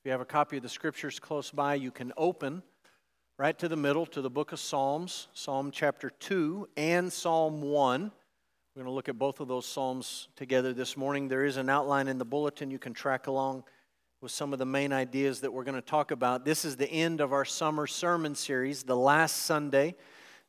If you have a copy of the scriptures close by, you can open right to the middle to the book of Psalms, Psalm chapter 2 and Psalm 1. We're going to look at both of those Psalms together this morning. There is an outline in the bulletin you can track along with some of the main ideas that we're going to talk about. This is the end of our summer sermon series, the last Sunday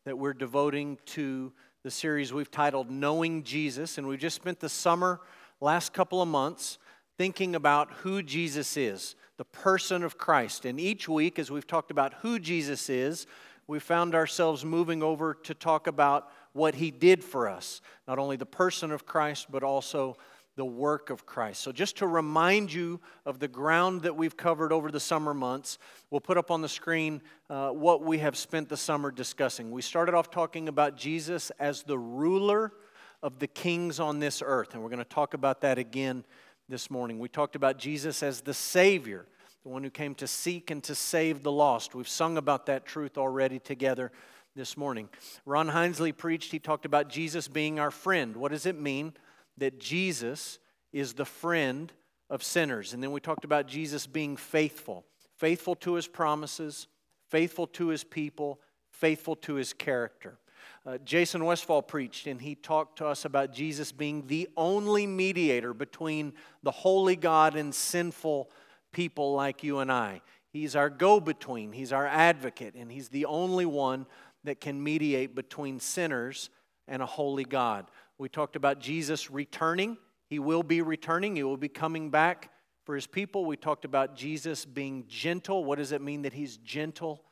that we're devoting to the series we've titled Knowing Jesus. And we've just spent the summer, last couple of months, thinking about who Jesus is, the person of Christ. And each week, as we've talked about who Jesus is, we found ourselves moving over to talk about what he did for us, not only the person of Christ, but also the work of Christ. So, just to remind you of the ground that we've covered over the summer months, we'll put up on the screen uh, what we have spent the summer discussing. We started off talking about Jesus as the ruler of the kings on this earth, and we're going to talk about that again this morning. We talked about Jesus as the Savior, the one who came to seek and to save the lost. We've sung about that truth already together this morning. Ron Hinsley preached, he talked about Jesus being our friend. What does it mean that Jesus is the friend of sinners? And then we talked about Jesus being faithful, faithful to his promises, faithful to his people, faithful to his character. Uh, Jason Westfall preached, and he talked to us about Jesus being the only mediator between the holy God and sinful people like you and I. He's our go between, He's our advocate, and He's the only one that can mediate between sinners and a holy God. We talked about Jesus returning. He will be returning, He will be coming back for His people. We talked about Jesus being gentle. What does it mean that He's gentle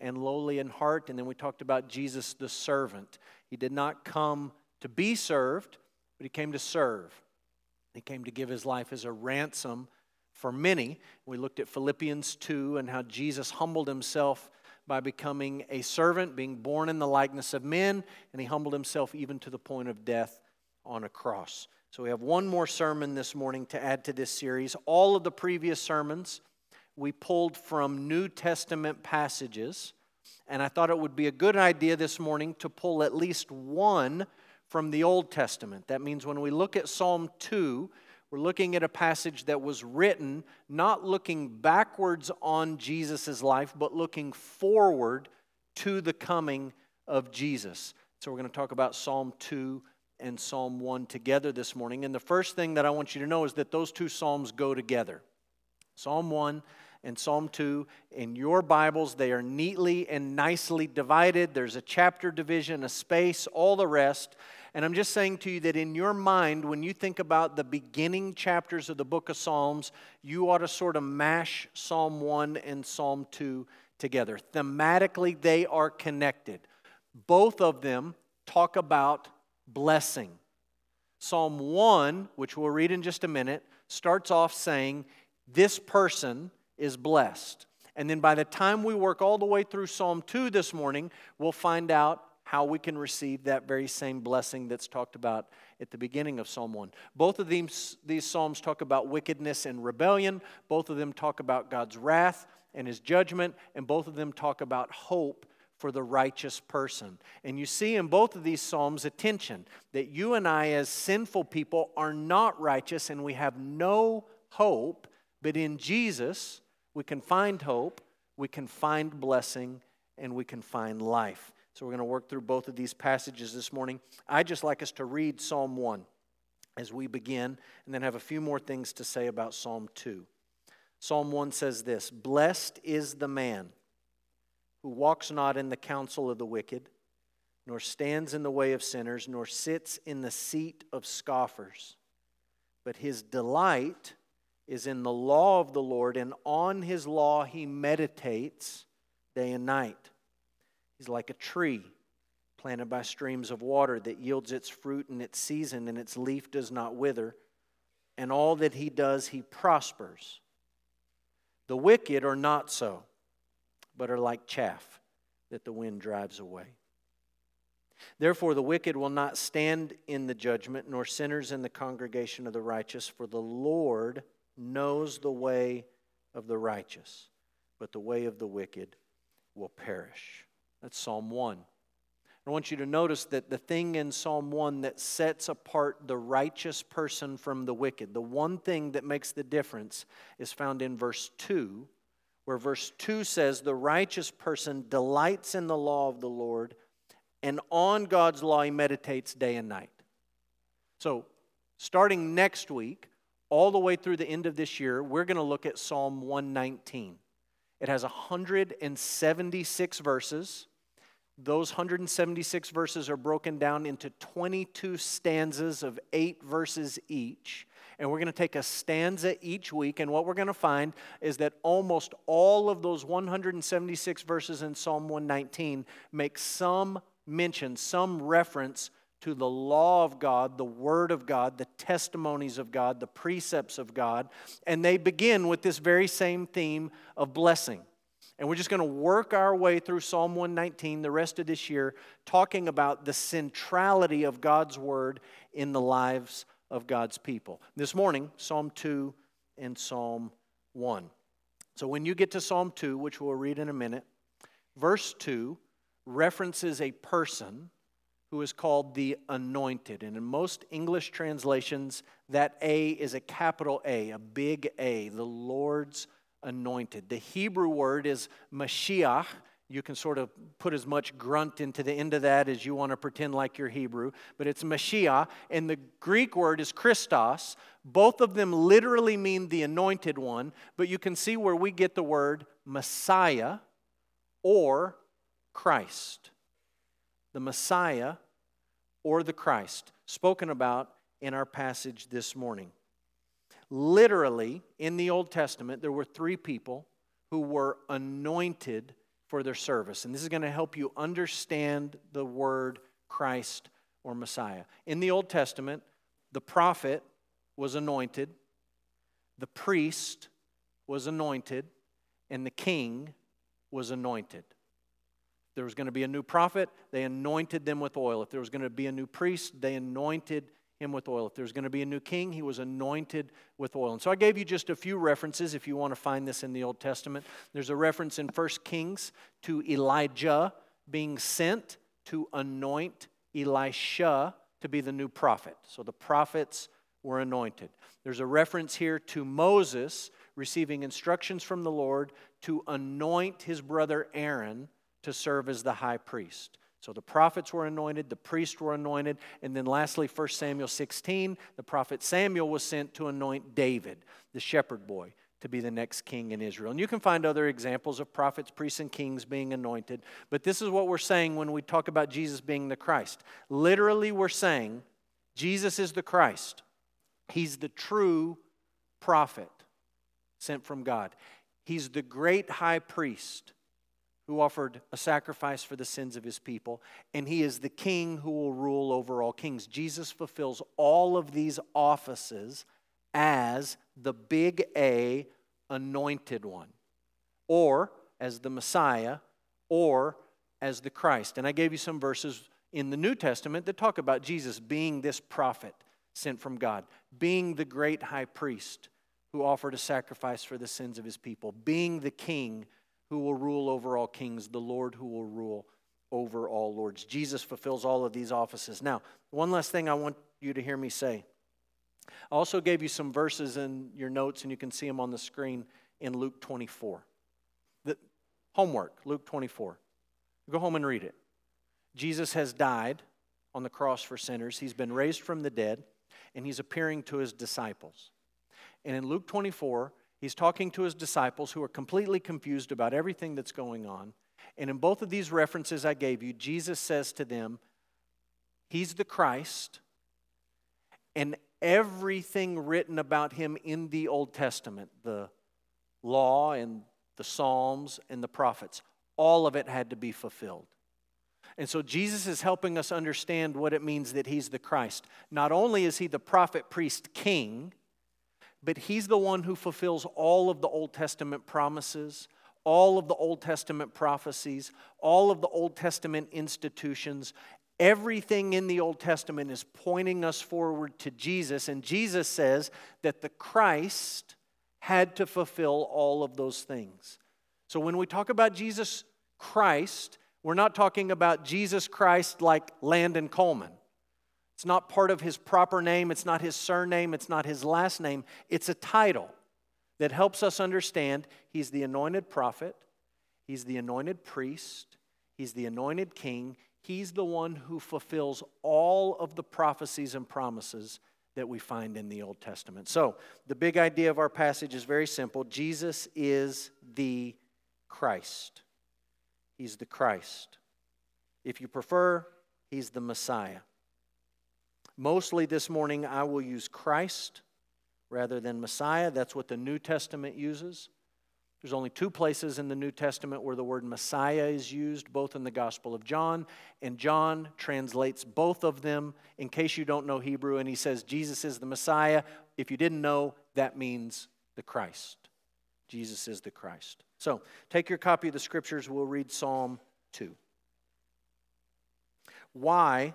and lowly in heart? And then we talked about Jesus the servant. He did not come to be served, but He came to serve. He came to give His life as a ransom for many. We looked at Philippians 2 and how Jesus humbled Himself by becoming a servant, being born in the likeness of men, and he humbled himself even to the point of death on a cross. So we have one more sermon this morning to add to this series. All of the previous sermons we pulled from New Testament passages, and I thought it would be a good idea this morning to pull at least one from the Old Testament. That means when we look at Psalm 2, we're looking at a passage that was written not looking backwards on Jesus' life, but looking forward to the coming of Jesus. So we're going to talk about Psalm 2 and Psalm 1 together this morning. And the first thing that I want you to know is that those two Psalms go together. Psalm 1 and Psalm 2. In your Bibles, they are neatly and nicely divided. There's a chapter division, a space, all the rest. And I'm just saying to you that in your mind, when you think about the beginning chapters of the book of Psalms, you ought to sort of mash Psalm 1 and Psalm 2 together. Thematically, they are connected. Both of them talk about blessing. Psalm 1, which we'll read in just a minute, starts off saying, This person is blessed. And then by the time we work all the way through Psalm 2 this morning, we'll find out how we can receive that very same blessing that's talked about at the beginning of Psalm 1. Both of these, these Psalms talk about wickedness and rebellion. Both of them talk about God's wrath and his judgment. And both of them talk about hope for the righteous person. And you see in both of these Psalms a tension that you and I, as sinful people, are not righteous and we have no hope. But in Jesus, we can find hope, we can find blessing, and we can find life. So we're going to work through both of these passages this morning. I'd just like us to read Psalm 1 as we begin, and then have a few more things to say about Psalm 2. Psalm 1 says this Blessed is the man who walks not in the counsel of the wicked, nor stands in the way of sinners, nor sits in the seat of scoffers. But his delight is in the law of the Lord, and on his law he meditates day and night. He's like a tree planted by streams of water that yields its fruit in its season, and its leaf does not wither. And all that he does, he prospers. The wicked are not so, but are like chaff that the wind drives away. Therefore, the wicked will not stand in the judgment, nor sinners in the congregation of the righteous, for the Lord knows the way of the righteous, but the way of the wicked will perish. That's Psalm 1. I want you to notice that the thing in Psalm 1 that sets apart the righteous person from the wicked, the one thing that makes the difference, is found in verse 2, where verse 2 says, The righteous person delights in the law of the Lord, and on God's law he meditates day and night. So, starting next week, all the way through the end of this year, we're going to look at Psalm 119. It has 176 verses. Those 176 verses are broken down into 22 stanzas of eight verses each. And we're going to take a stanza each week. And what we're going to find is that almost all of those 176 verses in Psalm 119 make some mention, some reference to the law of God, the Word of God, the testimonies of God, the precepts of God. And they begin with this very same theme of blessing. And we're just going to work our way through Psalm 119 the rest of this year, talking about the centrality of God's word in the lives of God's people. This morning, Psalm 2 and Psalm 1. So when you get to Psalm 2, which we'll read in a minute, verse 2 references a person who is called the anointed. And in most English translations, that A is a capital A, a big A, the Lord's anointed. The Hebrew word is Mashiach. You can sort of put as much grunt into the end of that as you want to pretend like you're Hebrew, but it's Mashiach. And the Greek word is Christos. Both of them literally mean the anointed one, but you can see where we get the word Messiah or Christ. The Messiah or the Christ, spoken about in our passage this morning. Literally, in the Old Testament, there were three people who were anointed for their service. And this is going to help you understand the word Christ or Messiah. In the Old Testament, the prophet was anointed, the priest was anointed, and the king was anointed. There was going to be a new prophet, they anointed them with oil. If there was going to be a new priest, they anointed him with oil. If there was going to be a new king, he was anointed with oil. And so I gave you just a few references if you want to find this in the Old Testament. There's a reference in 1 Kings to Elijah being sent to anoint Elisha to be the new prophet. So the prophets were anointed. There's a reference here to Moses receiving instructions from the Lord to anoint his brother Aaron to serve as the high priest. So the prophets were anointed, the priests were anointed, and then lastly, 1 Samuel 16, the prophet Samuel was sent to anoint David, the shepherd boy, to be the next king in Israel. And you can find other examples of prophets, priests, and kings being anointed, but this is what we're saying when we talk about Jesus being the Christ. Literally, we're saying Jesus is the Christ, He's the true prophet sent from God, He's the great high priest who offered a sacrifice for the sins of his people, and he is the king who will rule over all kings. Jesus fulfills all of these offices as the big A anointed one, or as the Messiah, or as the Christ. And I gave you some verses in the New Testament that talk about Jesus being this prophet sent from God, being the great high priest who offered a sacrifice for the sins of his people, being the king who will rule over all kings, the Lord who will rule over all lords. Jesus fulfills all of these offices. Now, one last thing I want you to hear me say. I also gave you some verses in your notes, and you can see them on the screen in Luke 24. The homework, Luke 24. Go home and read it. Jesus has died on the cross for sinners, he's been raised from the dead, and he's appearing to his disciples. And in Luke 24, He's talking to his disciples who are completely confused about everything that's going on. And in both of these references I gave you, Jesus says to them, He's the Christ, and everything written about him in the Old Testament, the law and the Psalms and the prophets, all of it had to be fulfilled. And so Jesus is helping us understand what it means that he's the Christ. Not only is he the prophet, priest, king, but he's the one who fulfills all of the Old Testament promises, all of the Old Testament prophecies, all of the Old Testament institutions. Everything in the Old Testament is pointing us forward to Jesus, and Jesus says that the Christ had to fulfill all of those things. So when we talk about Jesus Christ, We're not talking about Jesus Christ like Landon Coleman. It's not part of his proper name, it's not his surname, it's not his last name. It's a title that helps us understand he's the anointed prophet, he's the anointed priest, he's the anointed king, he's the one who fulfills all of the prophecies and promises that we find in the Old Testament. So, the big idea of our passage is very simple Jesus is the Christ. He's the Christ. If you prefer, he's the Messiah. Mostly this morning, I will use Christ rather than Messiah. That's what the New Testament uses. There's only two places in the New Testament where the word Messiah is used, both in the Gospel of John, and John translates both of them in case you don't know Hebrew, and he says Jesus is the Messiah. If you didn't know, that means the Christ. Jesus is the Christ. So take your copy of the scriptures, we'll read Psalm 2. Why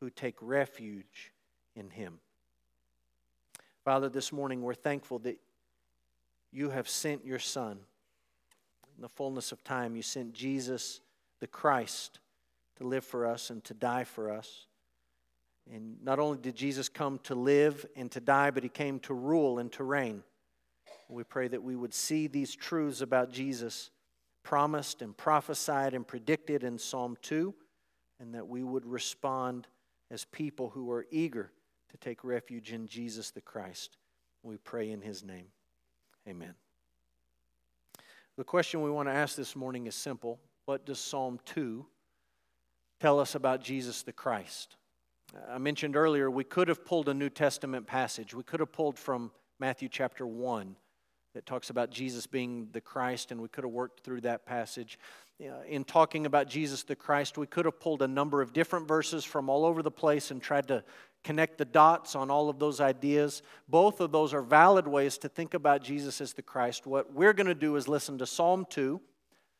who take refuge in him. Father, this morning we're thankful that you have sent your Son. In the fullness of time, you sent Jesus, the Christ, to live for us and to die for us. And not only did Jesus come to live and to die, but he came to rule and to reign. We pray that we would see these truths about Jesus promised and prophesied and predicted in Psalm 2, and that we would respond as people who are eager to take refuge in Jesus the Christ. We pray in his name. Amen. The question we want to ask this morning is simple What does Psalm 2 tell us about Jesus the Christ? I mentioned earlier we could have pulled a New Testament passage. We could have pulled from Matthew chapter 1 that talks about Jesus being the Christ, and we could have worked through that passage. In talking about Jesus the Christ, we could have pulled a number of different verses from all over the place and tried to connect the dots on all of those ideas. Both of those are valid ways to think about Jesus as the Christ. What we're going to do is listen to Psalm 2.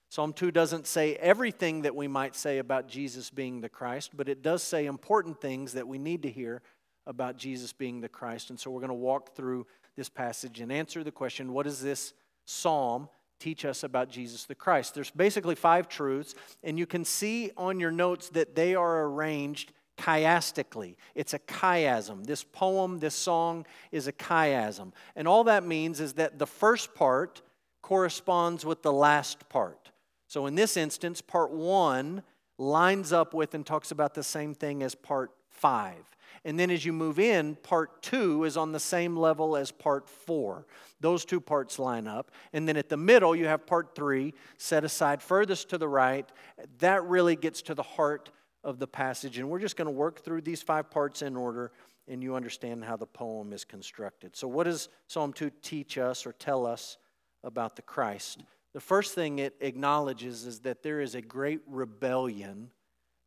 Psalm 2 doesn't say everything that we might say about Jesus being the Christ, but it does say important things that we need to hear about Jesus being the Christ. And so we're going to walk through this passage and answer the question what does this psalm teach us about Jesus the Christ? There's basically five truths, and you can see on your notes that they are arranged chiastically. It's a chiasm. This poem, this song is a chiasm. And all that means is that the first part corresponds with the last part. So in this instance, part one lines up with and talks about the same thing as part five. And then as you move in, part two is on the same level as part four. Those two parts line up. And then at the middle, you have part three set aside furthest to the right. That really gets to the heart of the passage. And we're just going to work through these five parts in order, and you understand how the poem is constructed. So, what does Psalm 2 teach us or tell us about the Christ? The first thing it acknowledges is that there is a great rebellion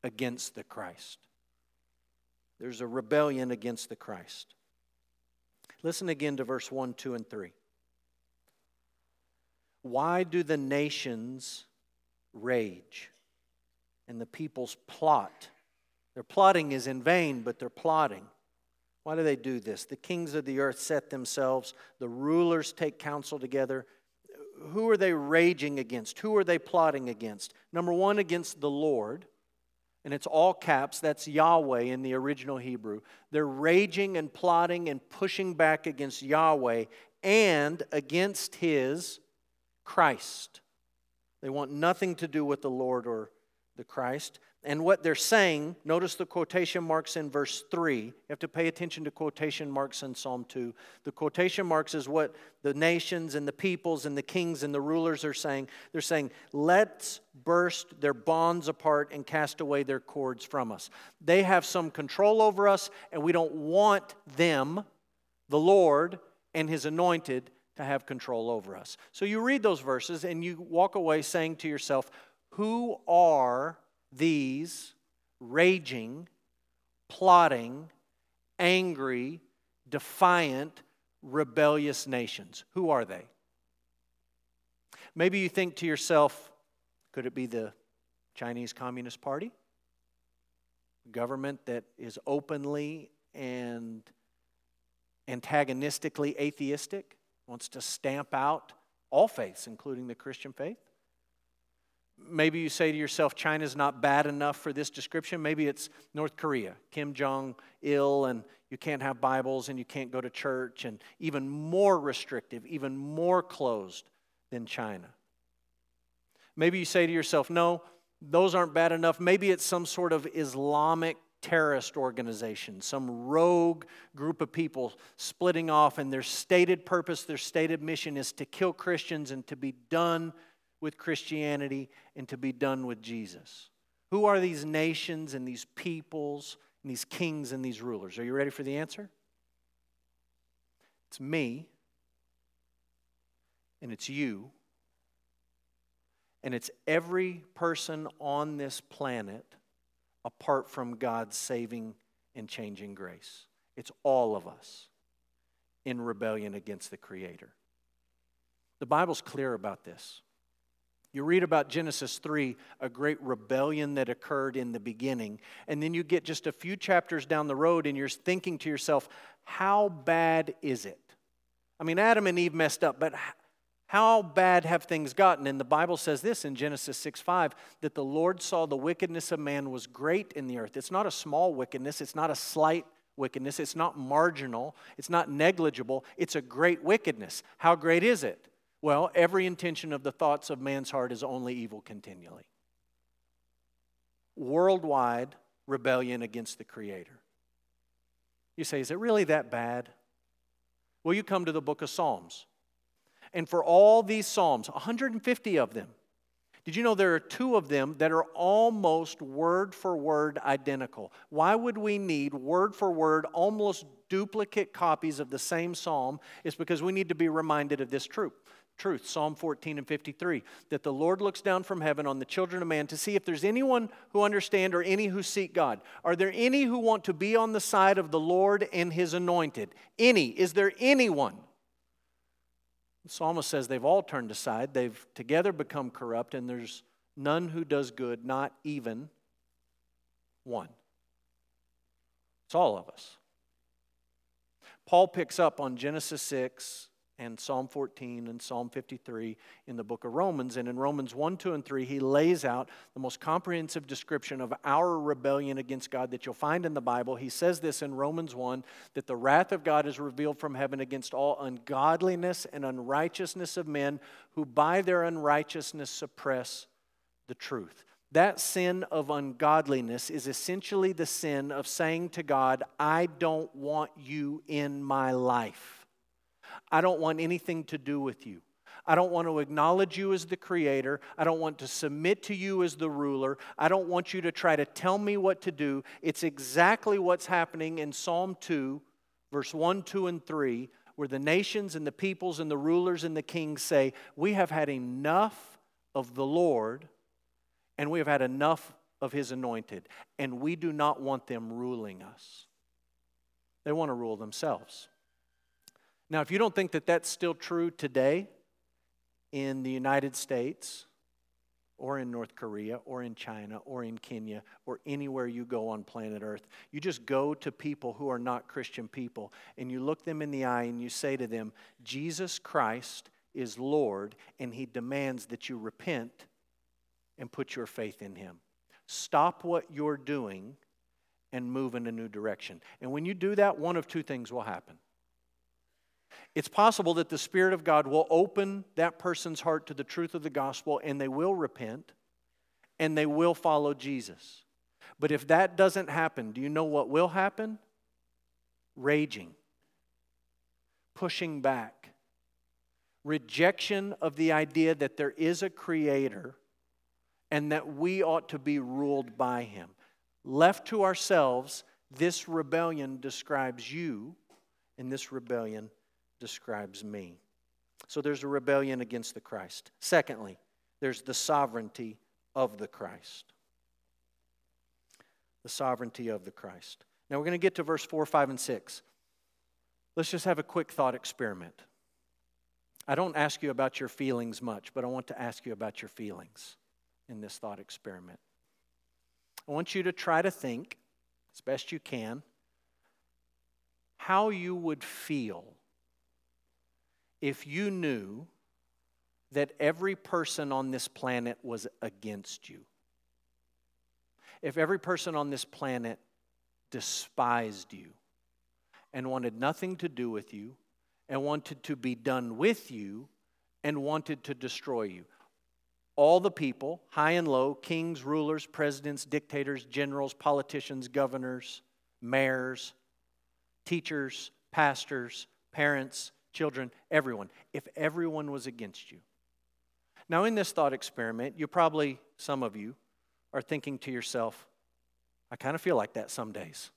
against the Christ. There's a rebellion against the Christ. Listen again to verse 1, 2, and 3. Why do the nations rage and the peoples plot Their plotting is in vain, but they're plotting. Why do they do this? The kings of the earth set themselves, the rulers take counsel together. Who are they raging against? Who are they plotting against? Number one, against the Lord and it's all caps, that's Yahweh in the original Hebrew. They're raging and plotting and pushing back against Yahweh and against his Christ. They want nothing to do with the Lord or the Christ. And what they're saying, notice the quotation marks in verse 3. You have to pay attention to quotation marks in Psalm 2. The quotation marks is what the nations and the peoples and the kings and the rulers are saying. They're saying, let's burst their bonds apart and cast away their cords from us. They have some control over us, and we don't want them, the Lord and his anointed, to have control over us. So you read those verses and you walk away saying to yourself, who are these raging, plotting, angry, defiant, rebellious nations. Who are they? Maybe you think to yourself, could it be the Chinese Communist Party? Government that is openly and antagonistically atheistic, wants to stamp out all faiths, including the Christian faith? Maybe you say to yourself, China's not bad enough for this description. Maybe it's North Korea, Kim Jong il, and you can't have Bibles and you can't go to church, and even more restrictive, even more closed than China. Maybe you say to yourself, no, those aren't bad enough. Maybe it's some sort of Islamic terrorist organization, some rogue group of people splitting off, and their stated purpose, their stated mission is to kill Christians and to be done with Christianity and to be done with Jesus. Who are these nations and these peoples and these kings and these rulers? Are you ready for the answer? It's me, and it's you, and it's every person on this planet apart from God's saving and changing grace. It's all of us in rebellion against the Creator. The Bible's clear about this. You read about Genesis 3, a great rebellion that occurred in the beginning. And then you get just a few chapters down the road and you're thinking to yourself, how bad is it? I mean, Adam and Eve messed up, but how bad have things gotten? And the Bible says this in Genesis 6 5 that the Lord saw the wickedness of man was great in the earth. It's not a small wickedness, it's not a slight wickedness, it's not marginal, it's not negligible, it's a great wickedness. How great is it? Well, every intention of the thoughts of man's heart is only evil continually. Worldwide rebellion against the Creator. You say, is it really that bad? Well, you come to the book of Psalms. And for all these Psalms, 150 of them, did you know there are two of them that are almost word for word identical? Why would we need word for word, almost duplicate copies of the same psalm? It's because we need to be reminded of this truth truth, Psalm 14 and 53, that the Lord looks down from heaven on the children of man to see if there's anyone who understand or any who seek God. Are there any who want to be on the side of the Lord and his anointed? Any? Is there anyone? The psalmist says they've all turned aside, they've together become corrupt, and there's none who does good, not even one. It's all of us. Paul picks up on Genesis 6 and Psalm 14 and Psalm 53 in the book of Romans. And in Romans 1, 2, and 3, he lays out the most comprehensive description of our rebellion against God that you'll find in the Bible. He says this in Romans 1 that the wrath of God is revealed from heaven against all ungodliness and unrighteousness of men who by their unrighteousness suppress the truth. That sin of ungodliness is essentially the sin of saying to God, I don't want you in my life. I don't want anything to do with you. I don't want to acknowledge you as the creator. I don't want to submit to you as the ruler. I don't want you to try to tell me what to do. It's exactly what's happening in Psalm 2, verse 1, 2, and 3, where the nations and the peoples and the rulers and the kings say, We have had enough of the Lord and we have had enough of his anointed, and we do not want them ruling us. They want to rule themselves. Now, if you don't think that that's still true today in the United States or in North Korea or in China or in Kenya or anywhere you go on planet Earth. You just go to people who are not Christian people and you look them in the eye and you say to them, Jesus Christ is Lord and he demands that you repent and put your faith in him. Stop what you're doing and move in a new direction. And when you do that, one of two things will happen. It's possible that the Spirit of God will open that person's heart to the truth of the gospel and they will repent and they will follow Jesus. But if that doesn't happen, do you know what will happen? Raging, pushing back, rejection of the idea that there is a creator and that we ought to be ruled by him. Left to ourselves, this rebellion describes you, and this rebellion describes me. So there's a rebellion against the Christ. Secondly, there's the sovereignty of the Christ. The sovereignty of the Christ. Now we're going to get to verse 4, 5, and 6. Let's just have a quick thought experiment. I don't ask you about your feelings much, but I want to ask you about your feelings in this thought experiment. I want you to try to think, as best you can, how you would feel if you knew that every person on this planet was against you, if every person on this planet despised you and wanted nothing to do with you and wanted to be done with you and wanted to destroy you. All the people, high and low, kings, rulers, presidents, dictators, generals, politicians, governors, mayors, teachers, pastors, parents, children, everyone, if everyone was against you. Now, in this thought experiment, you probably, some of you, are thinking to yourself, I kind of feel like that some days.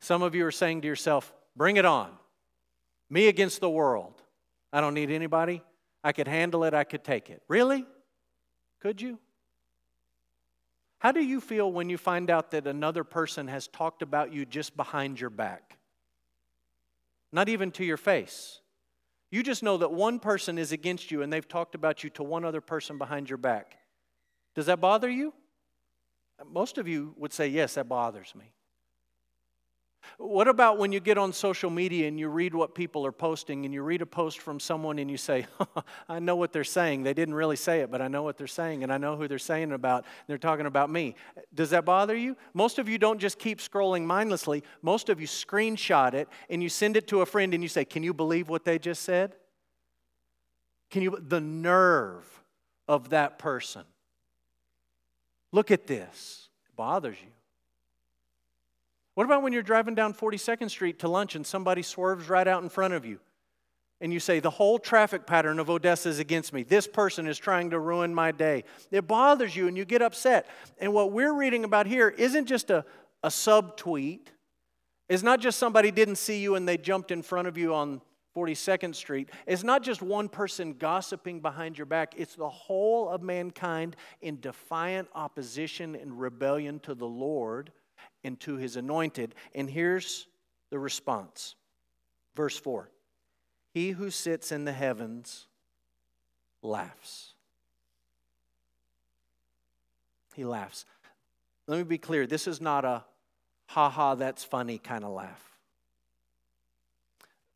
Some of you are saying to yourself, Bring it on. Me against the world. I don't need anybody. I could handle it, I could take it. Really? Could you? How do you feel when you find out that another person has talked about you just behind your back? Not even to your face. You just know that one person is against you and they've talked about you to one other person behind your back. Does that bother you? Most of you would say, Yes, that bothers me. What about when you get on social media and you read what people are posting and you read a post from someone and you say, I know what they're saying. They didn't really say it, but I know what they're saying and I know who they're saying about. They're talking about me. Does that bother you? Most of you don't just keep scrolling mindlessly. Most of you screenshot it and you send it to a friend and you say, Can you believe what they just said? Can you the nerve of that person? Look at this. It bothers you. What about when you're driving down 42nd Street to lunch and somebody swerves right out in front of you? And you say, The whole traffic pattern of Odessa is against me. This person is trying to ruin my day. It bothers you and you get upset. And what we're reading about here isn't just a, a subtweet, it's not just somebody didn't see you and they jumped in front of you on 42nd Street. It's not just one person gossiping behind your back, it's the whole of mankind in defiant opposition and rebellion to the Lord and to his anointed. And here's the response. Verse 4 He who sits in the heavens laughs. He laughs. Let me be clear this is not a ha ha, that's funny kind of laugh.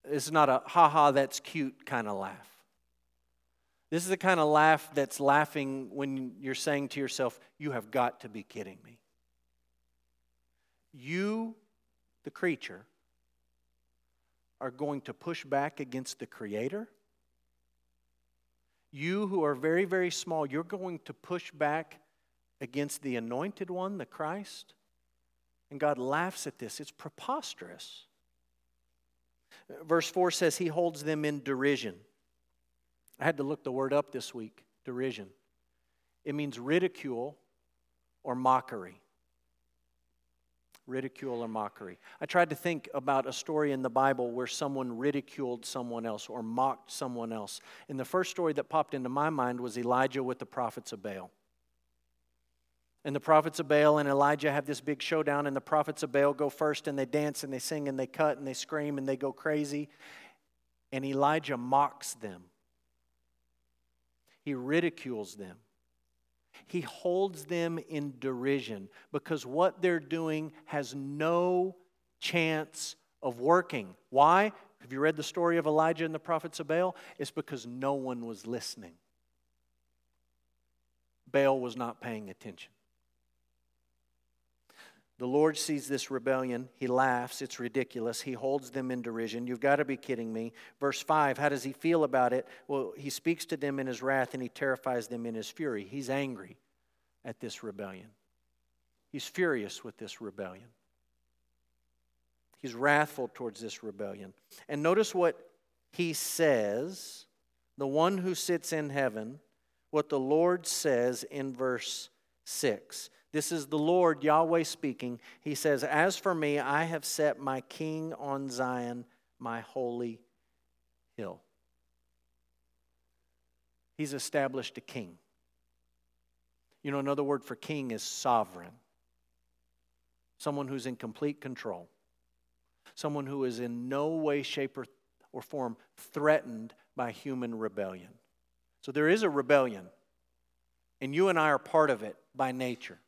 This is not a ha ha, that's cute kind of laugh. This is the kind of laugh that's laughing when you're saying to yourself, You have got to be kidding me you, the creature, are going to push back against the Creator. You, who are very, very small, you're going to push back against the anointed one, the Christ. And God laughs at this. It's preposterous. Verse 4 says, He holds them in derision. I had to look the word up this week derision. It means ridicule or mockery ridicule or mockery. I tried to think about a story in the Bible where someone ridiculed someone else or mocked someone else. And the first story that popped into my mind was Elijah with the prophets of Baal. And the prophets of Baal and Elijah have this big showdown, and the prophets of Baal go first and they dance and they sing and they cut and they scream and they go crazy. And Elijah mocks them, he ridicules them. He holds them in derision because what they're doing has no chance of working. Why? Have you read the story of Elijah and the prophets of Baal? It's because no one was listening. Baal was not paying attention. The Lord sees this rebellion. He laughs. It's ridiculous. He holds them in derision. You've got to be kidding me. Verse 5 How does he feel about it? Well, he speaks to them in his wrath and he terrifies them in his fury. He's angry at this rebellion, he's furious with this rebellion. He's wrathful towards this rebellion. And notice what he says the one who sits in heaven, what the Lord says in verse 6. This is the Lord Yahweh speaking. He says, As for me, I have set my king on Zion, my holy hill. He's established a king. You know, another word for king is sovereign, someone who's in complete control, someone who is in no way, shape, or, or form threatened by human rebellion. So there is a rebellion, and you and I are part of it by nature.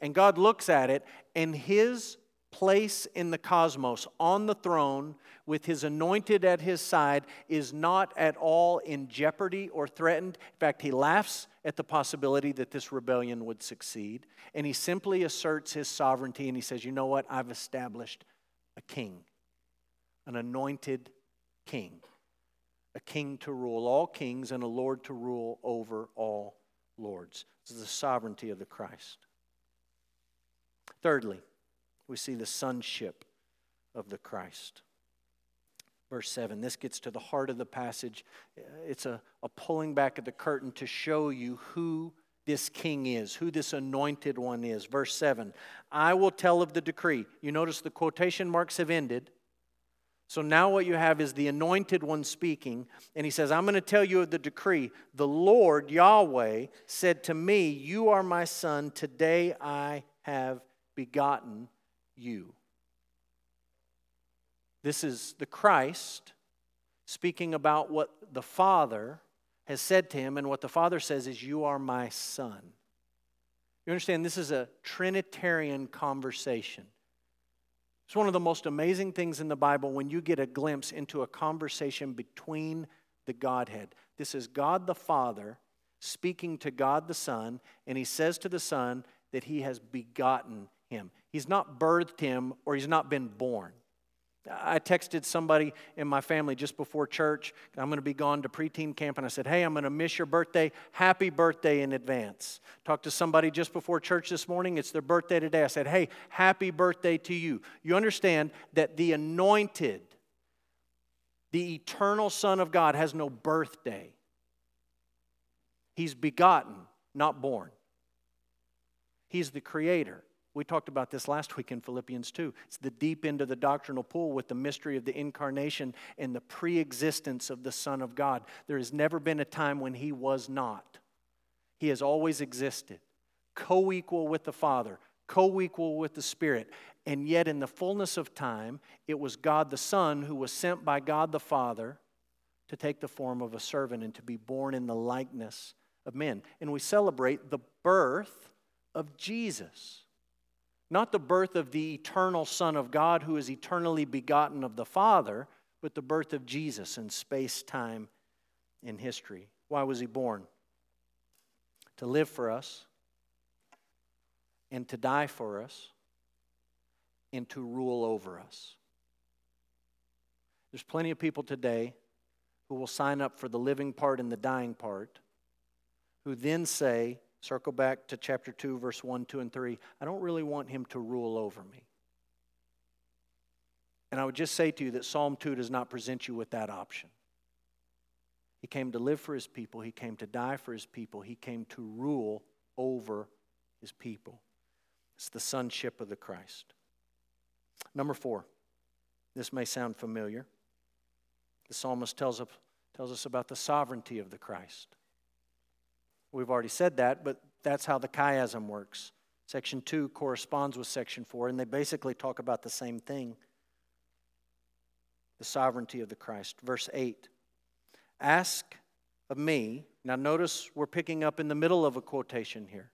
And God looks at it, and his place in the cosmos on the throne with his anointed at his side is not at all in jeopardy or threatened. In fact, he laughs at the possibility that this rebellion would succeed. And he simply asserts his sovereignty and he says, You know what? I've established a king, an anointed king, a king to rule all kings and a Lord to rule over all lords. This is the sovereignty of the Christ. Thirdly, we see the sonship of the Christ. Verse 7, this gets to the heart of the passage. It's a, a pulling back of the curtain to show you who this king is, who this anointed one is. Verse 7, I will tell of the decree. You notice the quotation marks have ended. So now what you have is the anointed one speaking, and he says, I'm going to tell you of the decree. The Lord, Yahweh, said to me, You are my son. Today I have begotten you. This is the Christ speaking about what the Father has said to him, and what the Father says is, You are my son. You understand, this is a Trinitarian conversation. It's one of the most amazing things in the Bible when you get a glimpse into a conversation between the Godhead. This is God the Father speaking to God the Son, and he says to the Son that he has begotten him. He's not birthed him or he's not been born. I texted somebody in my family just before church. I'm going to be gone to preteen camp, and I said, Hey, I'm going to miss your birthday. Happy birthday in advance. Talked to somebody just before church this morning. It's their birthday today. I said, Hey, happy birthday to you. You understand that the anointed, the eternal Son of God, has no birthday. He's begotten, not born. He's the creator. We talked about this last week in Philippians 2. It's the deep end of the doctrinal pool with the mystery of the incarnation and the pre existence of the Son of God. There has never been a time when he was not. He has always existed, co equal with the Father, co equal with the Spirit. And yet, in the fullness of time, it was God the Son who was sent by God the Father to take the form of a servant and to be born in the likeness of men. And we celebrate the birth of Jesus. Not the birth of the eternal Son of God who is eternally begotten of the Father, but the birth of Jesus in space, time, in history. Why was he born? To live for us, and to die for us, and to rule over us. There's plenty of people today who will sign up for the living part and the dying part, who then say, Circle back to chapter 2, verse 1, 2, and 3. I don't really want him to rule over me. And I would just say to you that Psalm 2 does not present you with that option. He came to live for his people, he came to die for his people, he came to rule over his people. It's the sonship of the Christ. Number four, this may sound familiar. The psalmist tells us, tells us about the sovereignty of the Christ. We've already said that, but that's how the chiasm works. Section 2 corresponds with Section 4, and they basically talk about the same thing the sovereignty of the Christ. Verse 8 Ask of me, Now, notice we're picking up in the middle of a quotation here.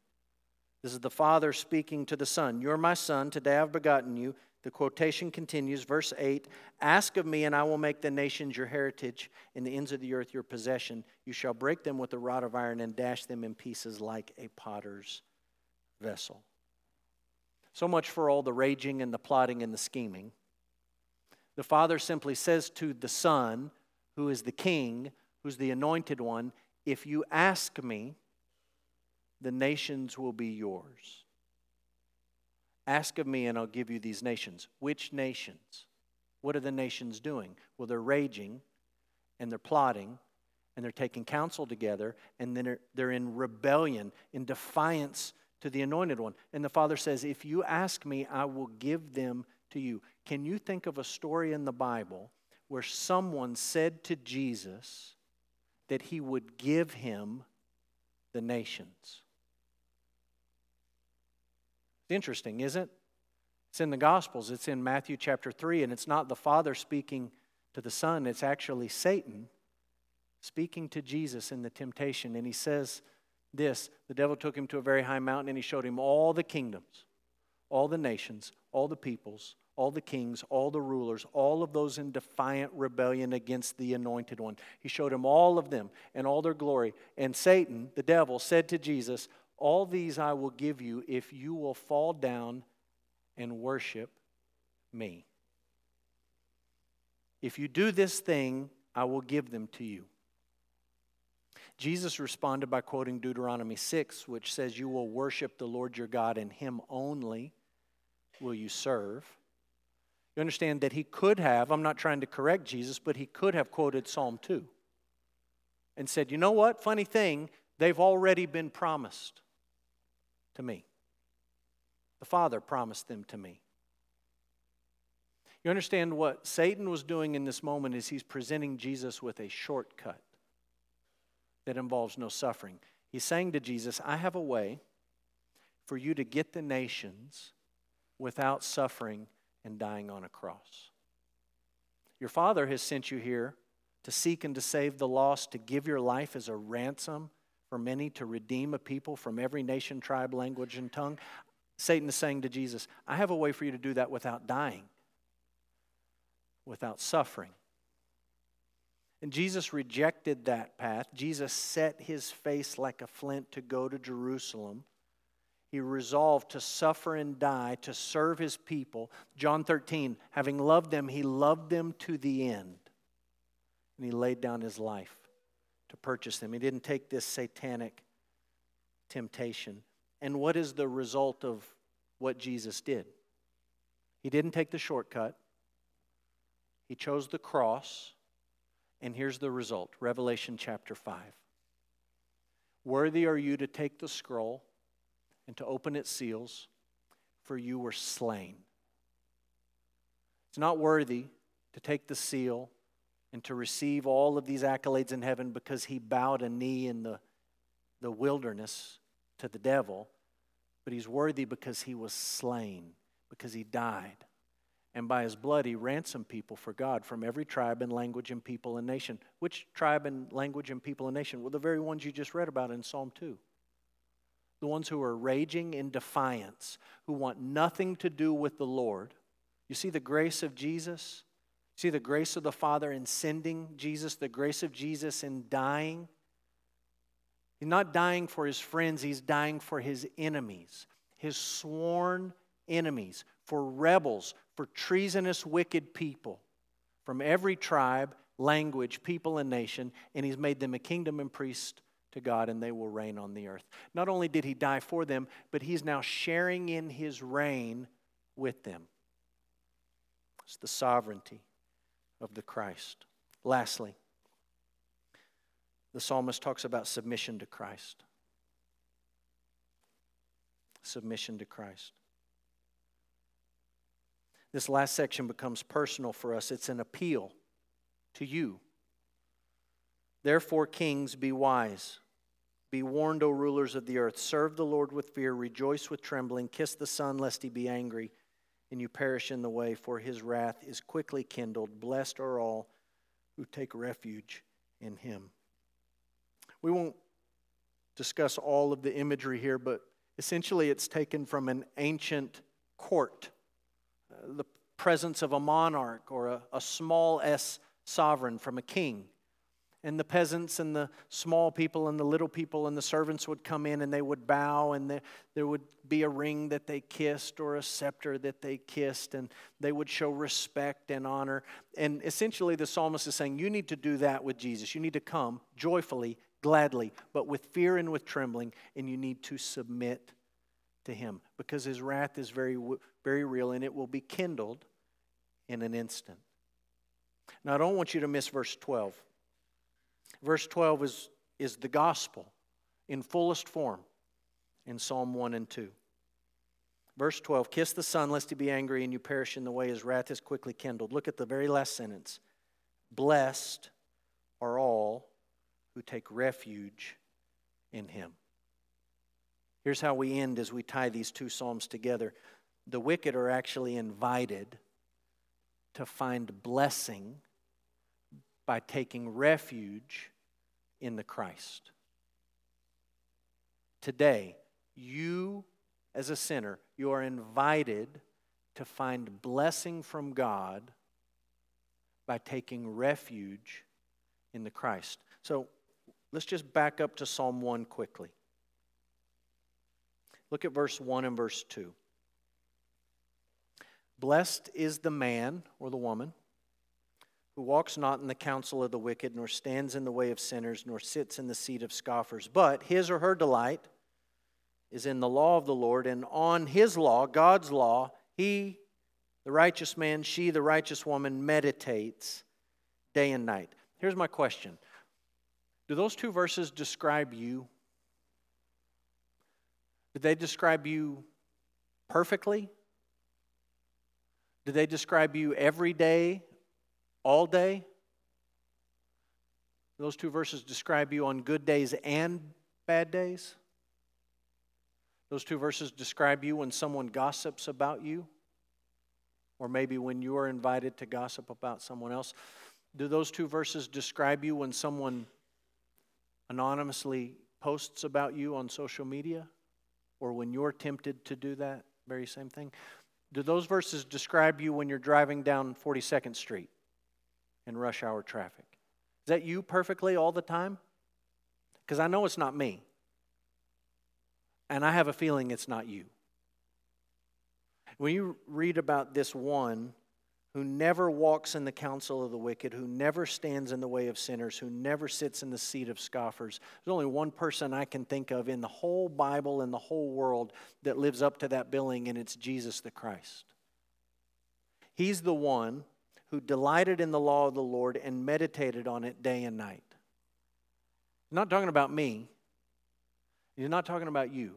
This is the Father speaking to the Son. You're my Son. Today I've begotten you. The quotation continues, verse 8 Ask of me, and I will make the nations your heritage, and the ends of the earth your possession. You shall break them with a rod of iron and dash them in pieces like a potter's vessel. So much for all the raging and the plotting and the scheming. The Father simply says to the Son, who is the King, who's the anointed one, If you ask me, the nations will be yours. Ask of me, and I'll give you these nations. Which nations? What are the nations doing? Well, they're raging and they're plotting and they're taking counsel together and then they're in rebellion, in defiance to the anointed one. And the Father says, If you ask me, I will give them to you. Can you think of a story in the Bible where someone said to Jesus that he would give him the nations? It's interesting, isn't it? It's in the Gospels. It's in Matthew chapter 3, and it's not the Father speaking to the Son, it's actually Satan speaking to Jesus in the temptation. And he says this The devil took him to a very high mountain, and he showed him all the kingdoms, all the nations, all the peoples, all the kings, all the rulers, all of those in defiant rebellion against the anointed one. He showed him all of them and all their glory. And Satan, the devil, said to Jesus, all these I will give you if you will fall down and worship me. If you do this thing, I will give them to you. Jesus responded by quoting Deuteronomy 6, which says, You will worship the Lord your God, and him only will you serve. You understand that he could have, I'm not trying to correct Jesus, but he could have quoted Psalm 2 and said, You know what? Funny thing, they've already been promised to me. The Father promised them to me. You understand what Satan was doing in this moment is he's presenting Jesus with a shortcut that involves no suffering. He's saying to Jesus, I have a way for you to get the nations without suffering and dying on a cross. Your Father has sent you here to seek and to save the lost, to give your life as a ransom for many to redeem a people from every nation, tribe, language, and tongue. Satan is saying to Jesus, I have a way for you to do that without dying, without suffering. And Jesus rejected that path. Jesus set his face like a flint to go to Jerusalem. He resolved to suffer and die to serve his people. John 13, having loved them, he loved them to the end. And he laid down his life to purchase them. He didn't take this satanic temptation. And what is the result of what Jesus did? He didn't take the shortcut, he chose the cross. And here's the result Revelation chapter 5. Worthy are you to take the scroll and to open its seals, for you were slain. It's not worthy to take the seal and to receive all of these accolades in heaven because he bowed a knee in the, the wilderness to the devil, but he's worthy because he was slain, because he died. And by his blood, he ransomed people for God from every tribe and language and people and nation. Which tribe and language and people and nation? Well, the very ones you just read about in Psalm 2. The ones who are raging in defiance, who want nothing to do with the Lord. You see the grace of Jesus? See the grace of the Father in sending Jesus, the grace of Jesus in dying. He's not dying for his friends, he's dying for his enemies, his sworn enemies, for rebels, for treasonous, wicked people from every tribe, language, people, and nation, and he's made them a kingdom and priest to God, and they will reign on the earth. Not only did he die for them, but he's now sharing in his reign with them. It's the sovereignty of the Christ. Lastly, the psalmist talks about submission to Christ. Submission to Christ. This last section becomes personal for us. It's an appeal to you. Therefore, kings, be wise. Be warned, O rulers of the earth. Serve the Lord with fear. Rejoice with trembling. Kiss the Son, lest he be angry and you perish in the way, for his wrath is quickly kindled. Blessed are all who take refuge in him. We won't discuss all of the imagery here, but essentially it's taken from an ancient court, uh, the presence of a monarch or a, a small s sovereign from a king and the peasants and the small people and the little people and the servants would come in and they would bow and there, there would be a ring that they kissed or a scepter that they kissed and they would show respect and honor. And essentially the psalmist is saying you need to do that with jesus. You need to come joyfully gladly but with fear and with trembling and you need to submit to him because his wrath is very very real and it will be kindled in an instant. Now i don't want you to miss verse 12 Verse 12 is, is the gospel in fullest form in Psalm 1 and 2. Verse 12 Kiss the Son, lest he be angry and you perish in the way his wrath is quickly kindled. Look at the very last sentence. Blessed are all who take refuge in him. Here's how we end as we tie these two Psalms together the wicked are actually invited to find blessing by taking refuge in the Christ. Today, you as a sinner, you are invited to find blessing from God by taking refuge in the Christ. So let's just back up to Psalm 1 quickly. Look at verse 1 and verse 2. Blessed is the man or the woman who walks not in the counsel of the wicked, nor stands in the way of sinners, nor sits in the seat of scoffers. But his or her delight is in the law of the Lord, and on his law, God's law, he, the righteous man, she, the righteous woman, meditates day and night. Here's my question Do those two verses describe you? Did they describe you perfectly? Do they describe you every day all day. Those two verses describe you on good days and bad days. Those two verses describe you when someone gossips about you, or maybe when you are invited to gossip about someone else. Do those two verses describe you when someone anonymously posts about you on social media, or when you're tempted to do that very same thing? Do those verses describe you when you're driving down 42nd Street? In rush hour traffic? Is that you perfectly all the time? Because I know it's not me. And I have a feeling it's not you. When you read about this one who never walks in the counsel of the wicked, who never stands in the way of sinners, who never sits in the seat of scoffers, there's only one person I can think of in the whole Bible and the whole world that lives up to that billing, and it's Jesus the Christ. He's the one who delighted in the law of the Lord and meditated on it day and night. He's not talking about me. He's not talking about you.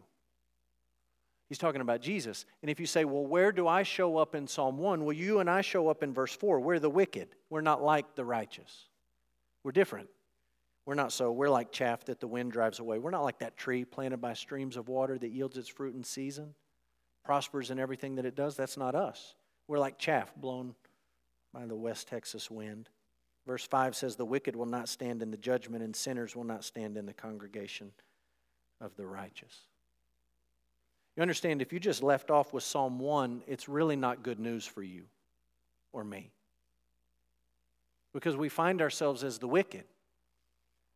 He's talking about Jesus. And if you say, well, where do I show up in Psalm 1? Well, you and I show up in verse 4. We're the wicked. We're not like the righteous. We're different. We're not so. We're like chaff that the wind drives away. We're not like that tree planted by streams of water that yields its fruit in season, prospers in everything that it does. That's not us. We're like chaff blown by the West Texas wind. Verse 5 says, The wicked will not stand in the judgment, and sinners will not stand in the congregation of the righteous. You understand, if you just left off with Psalm 1, it's really not good news for you or me. Because we find ourselves as the wicked,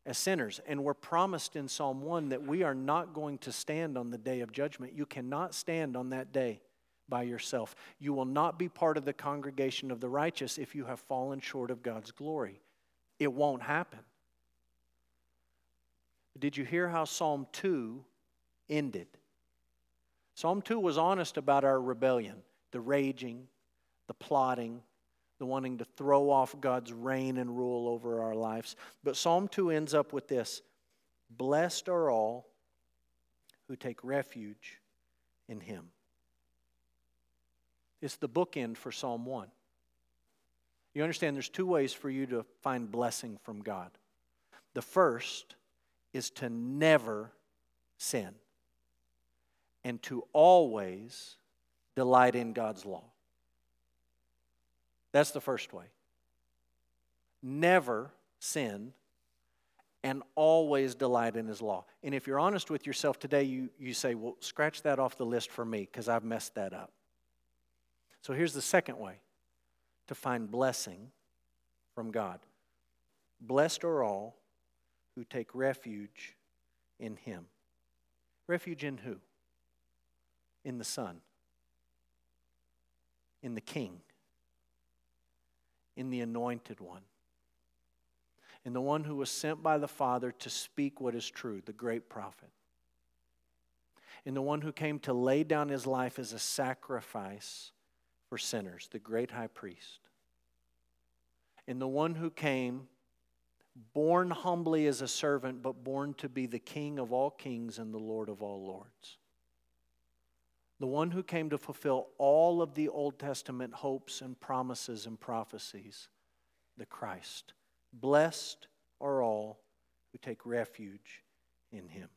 as sinners, and we're promised in Psalm 1 that we are not going to stand on the day of judgment. You cannot stand on that day by yourself. You will not be part of the congregation of the righteous if you have fallen short of God's glory. It won't happen. Did you hear how Psalm 2 ended? Psalm 2 was honest about our rebellion, the raging, the plotting, the wanting to throw off God's reign and rule over our lives. But Psalm 2 ends up with this Blessed are all who take refuge in Him. It's the bookend for Psalm 1. You understand there's two ways for you to find blessing from God. The first is to never sin and to always delight in God's law. That's the first way. Never sin and always delight in his law. And if you're honest with yourself today, you, you say, well, scratch that off the list for me because I've messed that up. So here's the second way to find blessing from God. Blessed are all who take refuge in him. Refuge in who? In the Son, in the King, in the Anointed One. In the one who was sent by the Father to speak what is true, the great prophet, in the one who came to lay down his life as a sacrifice for sinners, the great high priest, And the one who came born humbly as a servant, but born to be the King of all kings and the Lord of all lords. The one who came to fulfill all of the Old Testament hopes and promises and prophecies, the Christ Blessed are all who take refuge in him.